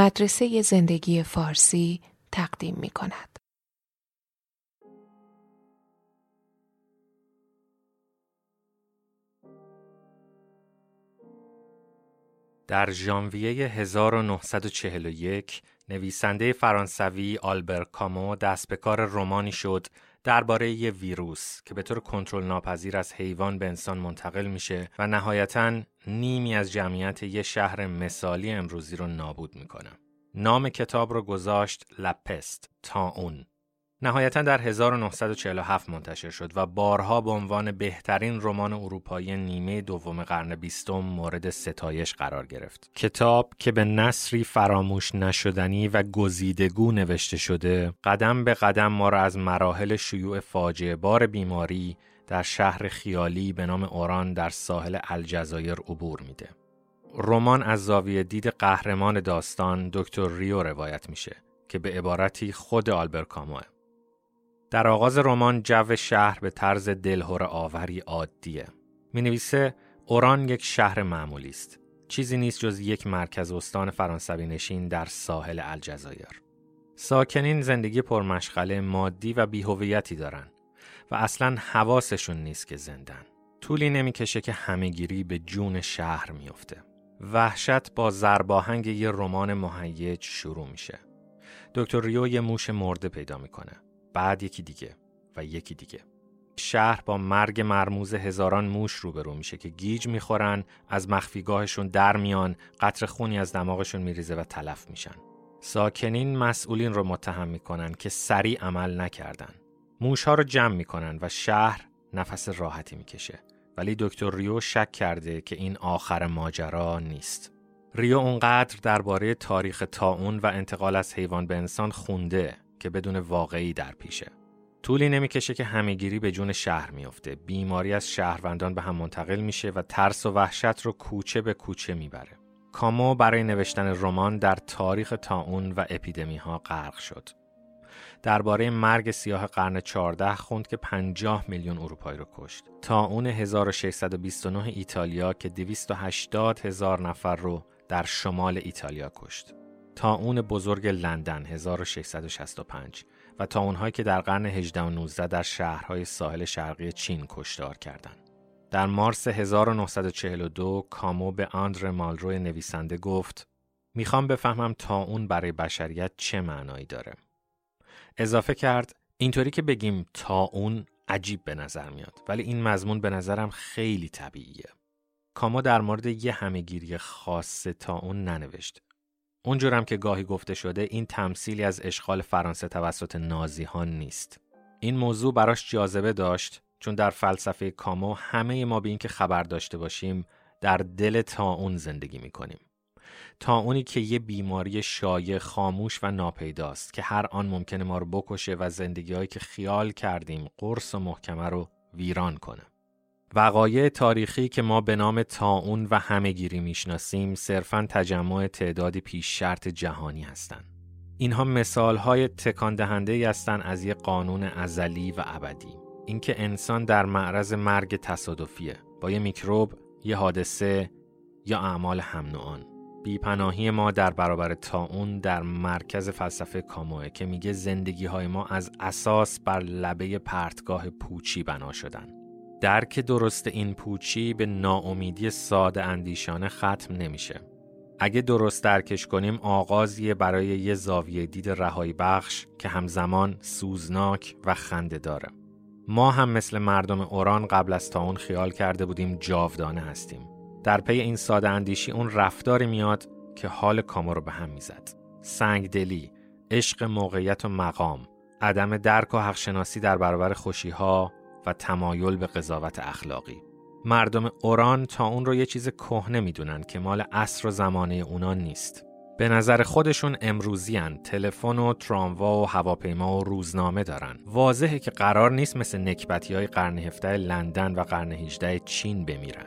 مدرسه زندگی فارسی تقدیم می کند. در ژانویه 1941 نویسنده فرانسوی آلبر کامو دست به کار رومانی شد درباره یه ویروس که به طور کنترل ناپذیر از حیوان به انسان منتقل میشه و نهایتا نیمی از جمعیت یه شهر مثالی امروزی رو نابود می‌کنه. نام کتاب رو گذاشت لپست تا اون نهایتا در 1947 منتشر شد و بارها به عنوان بهترین رمان اروپایی نیمه دوم قرن بیستم مورد ستایش قرار گرفت. کتاب که به نصری فراموش نشدنی و گزیدگو نوشته شده، قدم به قدم ما را از مراحل شیوع فاجعه بار بیماری در شهر خیالی به نام اوران در ساحل الجزایر عبور میده. رمان از زاویه دید قهرمان داستان دکتر ریو روایت میشه که به عبارتی خود آلبر کاموه. در آغاز رمان جو شهر به طرز دلهور آوری عادیه. می نویسه اوران یک شهر معمولی است. چیزی نیست جز یک مرکز استان فرانسوی نشین در ساحل الجزایر. ساکنین زندگی پرمشغله مادی و بیهویتی دارن و اصلا حواسشون نیست که زندن. طولی نمی‌کشه که همهگیری به جون شهر میفته. وحشت با زرباهنگ یه رمان مهیج شروع میشه. دکتر ریو یه موش مرده پیدا می‌کنه. بعد یکی دیگه و یکی دیگه. شهر با مرگ مرموز هزاران موش روبرو میشه که گیج می‌خورن از مخفیگاهشون در میان قطر خونی از دماغشون میریزه و تلف میشن. ساکنین مسئولین رو متهم می‌کنن که سریع عمل نکردن. موش ها رو جمع می‌کنن و شهر نفس راحتی می‌کشه. ولی دکتر ریو شک کرده که این آخر ماجرا نیست. ریو اونقدر درباره تاریخ تاون و انتقال از حیوان به انسان خونده که بدون واقعی در پیشه. طولی نمی‌کشه که همهگیری به جون شهر میافته. بیماری از شهروندان به هم منتقل میشه و ترس و وحشت رو کوچه به کوچه می‌بره. کامو برای نوشتن رمان در تاریخ تاون و اپیدمی ها غرق شد. درباره مرگ سیاه قرن 14 خوند که 50 میلیون اروپایی رو کشت. تاون 1629 ایتالیا که 280 هزار نفر رو در شمال ایتالیا کشت. تا بزرگ لندن 1665 و تا اونهایی که در قرن 18 و 19 در شهرهای ساحل شرقی چین کشتار کردند. در مارس 1942 کامو به آندر مالرو نویسنده گفت می‌خوام بفهمم تا اون برای بشریت چه معنایی داره. اضافه کرد اینطوری که بگیم تا اون عجیب به نظر میاد ولی این مضمون به نظرم خیلی طبیعیه. کامو در مورد یه همهگیری خاص تا اون ننوشت اونجورم که گاهی گفته شده این تمثیلی از اشغال فرانسه توسط نازیهان نیست. این موضوع براش جاذبه داشت چون در فلسفه کامو همه ما به این که خبر داشته باشیم در دل تاون زندگی می‌کنیم. تاونی که یه بیماری شایع خاموش و ناپیداست که هر آن ممکنه ما رو بکشه و زندگیهایی که خیال کردیم قرص و محکمه رو ویران کنه. وقایع تاریخی که ما به نام تاون و همهگیری می‌شناسیم صرفا تجمع تعدادی پیش شرط جهانی هستند. اینها مثال های تکان دهنده هستند از یک قانون ازلی و ابدی. اینکه انسان در معرض مرگ تصادفیه با یه میکروب، یه حادثه یا اعمال هم نوعان. بیپناهی ما در برابر تاون در مرکز فلسفه کاموه که میگه زندگی های ما از اساس بر لبه پرتگاه پوچی بنا شدن. درک درست این پوچی به ناامیدی ساده اندیشانه ختم نمیشه. اگه درست درکش کنیم آغازیه برای یه زاویه دید رهایی بخش که همزمان سوزناک و خنده داره. ما هم مثل مردم اوران قبل از تا اون خیال کرده بودیم جاودانه هستیم. در پی این ساده اندیشی اون رفتاری میاد که حال کامو رو به هم می‌زد. سنگدلی، عشق موقعیت و مقام، عدم درک و حقشناسی در برابر خوشیها و تمایل به قضاوت اخلاقی. مردم اوران تا اون رو یه چیز کهنه می‌دونن که مال عصر و زمانه اونا نیست. به نظر خودشون امروزیان تلفن و تراموا و هواپیما و روزنامه دارن. واضحه که قرار نیست مثل نکبتی های قرن 17 لندن و قرن 18 چین بمیرن.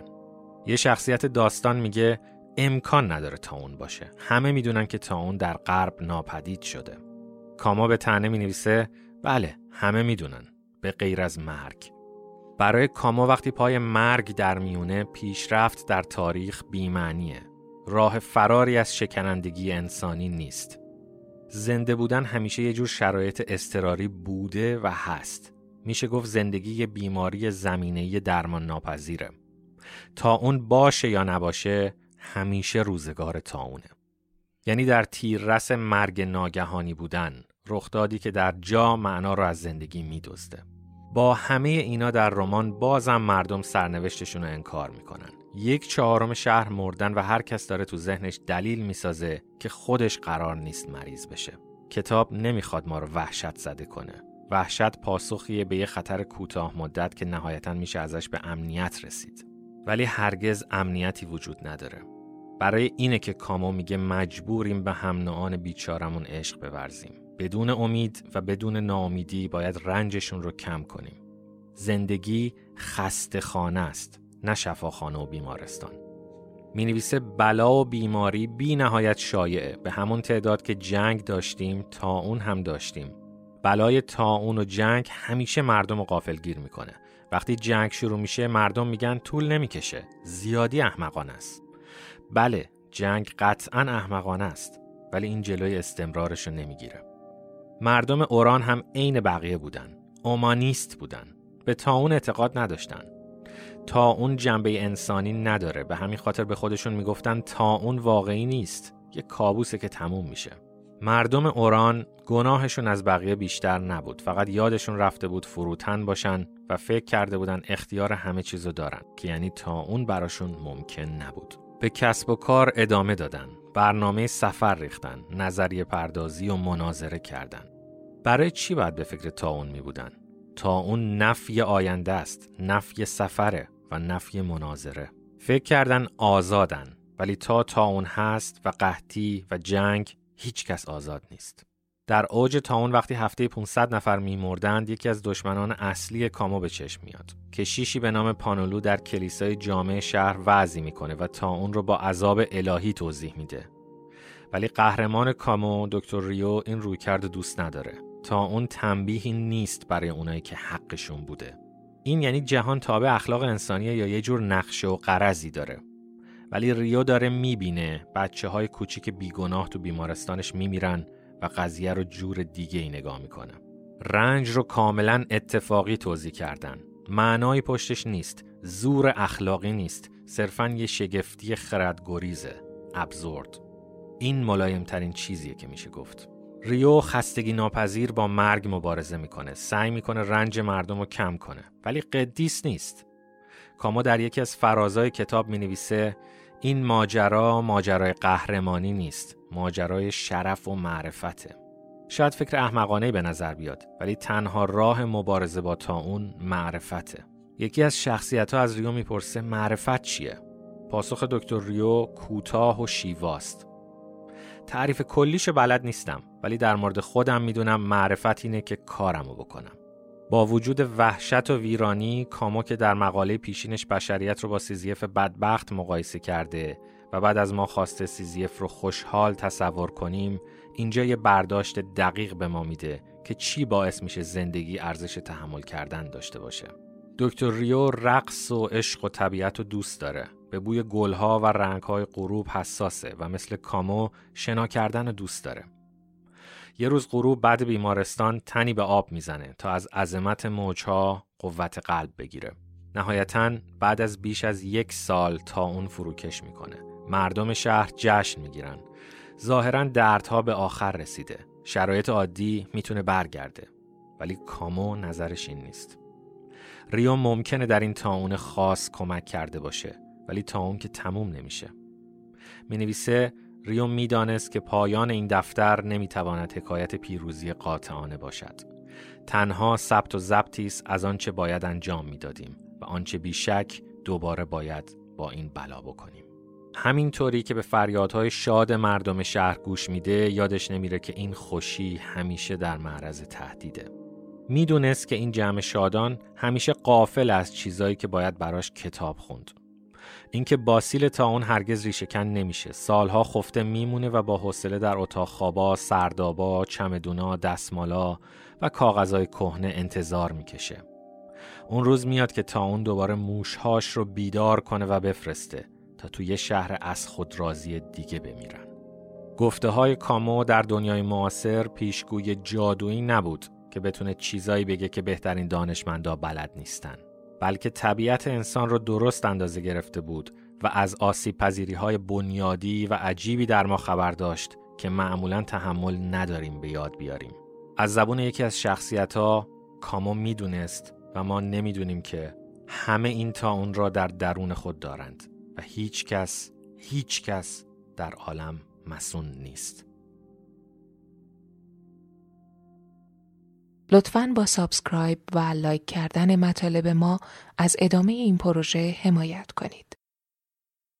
یه شخصیت داستان میگه امکان نداره تا اون باشه. همه می‌دونن که تا اون در غرب ناپدید شده. کاما به تنه می نویسه بله همه می‌دونن. به غیر از مرگ برای کامو وقتی پای مرگ در میونه پیشرفت در تاریخ بیمعنیه راه فراری از شکنندگی انسانی نیست. زنده بودن همیشه یه جور شرایط استراری بوده و هست. میشه گفت زندگی بیماری زمینه درمان ناپذیره. تا اون باشه یا نباشه همیشه روزگار تاونه. یعنی در تیررس مرگ ناگهانی بودن رخدادی که در جا معنا رو از زندگی میدزده. با همه اینا در رمان بازم مردم سرنوشتشون رو انکار می‌کنن. یک چهارم شهر مردن و هر کس داره تو ذهنش دلیل می‌سازه که خودش قرار نیست مریض بشه. کتاب نمی‌خواد ما رو وحشت زده کنه. وحشت پاسخیه به یه خطر کوتاه مدت که نهایتا میشه ازش به امنیت رسید. ولی هرگز امنیتی وجود نداره. برای اینه که کامو میگه مجبوریم به هم بیچارمون عشق بورزیم. بدون امید و بدون ناامیدی باید رنجشون رو کم کنیم. زندگی خسته خانه است نه شفاخانه و بیمارستان. می نویسه بلا و بیماری بی نهایت شایعه به همون تعداد که جنگ داشتیم تا اون هم داشتیم. بلای تا اون و جنگ همیشه مردم رو قافل گیر می‌کنه. وقتی جنگ شروع میشه مردم میگن طول نمی‌کشه. زیادی احمقانه است. بله جنگ قطعا احمقانه است ولی این جلوی استمرارش رو نمی‌گیره. مردم اوران هم عین بقیه بودن. اومانیست بودن. به تاون اعتقاد نداشتن. تا اون جنبه انسانی نداره. به همین خاطر به خودشون می‌گفتن تا اون واقعی نیست. یه کابوسه که تموم میشه. مردم اوران گناهشون از بقیه بیشتر نبود. فقط یادشون رفته بود فروتن باشن و فکر کرده بودن اختیار همه چیزو دارن که یعنی تا اون براشون ممکن نبود. به کسب و کار ادامه دادن. برنامه سفر ریختن نظریه پردازی و مناظره کردن. برای چی باید به فکر تا اون می بودن؟ تا اون نفی آینده است نفی سفره و نفی مناظره. فکر کردن آزادن ولی تا تا اون هست و قحطی و جنگ هیچ کس آزاد نیست. در اوج تا اون وقتی هفته 500 نفر میمردند یکی از دشمنان اصلی کامو به چشم میاد کشیشی به نام پانولو در کلیسای جامع شهر وعظی می‌کنه و تا اون رو با عذاب الهی توضیح میده. ولی قهرمان کامو دکتر ریو این رویکرد دوست نداره. تا اون تنبیهی نیست برای اونایی که حقشون بوده. این یعنی جهان تابع اخلاق انسانیه یا یه جور نقشه و قرضی داره. ولی ریو داره می‌بینه بچه های کوچیک بیگناه تو بیمارستانش میمیرن و قضیه رو جور دیگه ای نگاه می‌کنه. رنج رو کاملا اتفاقی توضیح کردن. معنایی پشتش نیست. زور اخلاقی نیست. صرفا یه شگفتی خردگریزه. ابزورد. این ملایم ترین چیزیه که میشه گفت. ریو خستگی ناپذیر با مرگ مبارزه می‌کنه. سعی می‌کنه رنج مردم رو کم کنه. ولی قدیس نیست. کاما در یکی از فرازای کتاب می نویسه این ماجرا ماجرای قهرمانی نیست ماجرای شرف و معرفته. شاید فکر احمقانه به نظر بیاد ولی تنها راه مبارزه با تا اون معرفته. یکی از شخصیت ها از ریو می‌پرسه معرفت چیه؟ پاسخ دکتر ریو کوتاه و شیواست. تعریف کلیش بلد نیستم. ولی در مورد خودم می‌دونم معرفت اینه که کارمو بکنم. با وجود وحشت و ویرانی کامو که در مقاله پیشینش بشریت رو با سیزیف بدبخت مقایسه کرده و بعد از ما خواسته سیزیف رو خوشحال تصور کنیم اینجا یه برداشت دقیق به ما میده که چی باعث میشه زندگی ارزش تحمل کردن داشته باشه. دکتر ریو رقص و عشق و طبیعت رو دوست داره. به بوی گلها و رنگهای غروب حساسه و مثل کامو شنا کردن دوست داره. یه روز غروب بعد بیمارستان تنی به آب می‌زنه تا از عظمت موجها قوت قلب بگیره. نهایتا بعد از بیش از یک سال تا اون فروکش می‌کنه. مردم شهر جشن می‌گیرن. ظاهرا دردها به آخر رسیده. شرایط عادی می‌تونه برگرده. ولی کامو نظرش این نیست. ریو ممکنه در این تاون خاص کمک کرده باشه ولی تا اون که تموم نمیشه می نویسه ریو می‌دانست که پایان این دفتر نمی‌تواند حکایت پیروزی قاطعانه باشد. تنها ثبت و ضبطی است از آنچه باید انجام می‌دادیم و آنچه بیشک دوباره باید با این بلا بکنیم. همینطوری که به فریادهای شاد مردم شهر گوش میده یادش نمیره که این خوشی همیشه در معرض تهدیده. می‌دونست که این جمع شادان همیشه قافل از چیزایی که باید براش کتاب خوند. اینکه باسیل تا اون هرگز ریشهکن نمیشه سالها خفته میمونه و با حوصله در اتاق خوابا سردابا چمدونا دستمالا و کاغذهای کهنه انتظار می‌کشه اون روز میاد که تا اون دوباره موشهاش رو بیدار کنه و بفرسته تا توی شهر از خود راضی دیگه بمیرن. گفته های کامو در دنیای معاصر پیشگوی جادویی نبود که بتونه چیزایی بگه که بهترین دانشمندا بلد نیستن. بلکه طبیعت انسان رو درست اندازه گرفته بود و از آسیب پذیری های بنیادی و عجیبی در ما خبر داشت که معمولا تحمل نداریم به یاد بیاریم. از زبون یکی از شخصیت ها کامو می‌دونست و ما نمی‌دونیم که همه این تا اون را در درون خود دارند و هیچ کس هیچ کس در عالم مسون نیست. لطفاً با subscribe و like کردن مطالب ما از ادامه این پروژه حمایت کنید.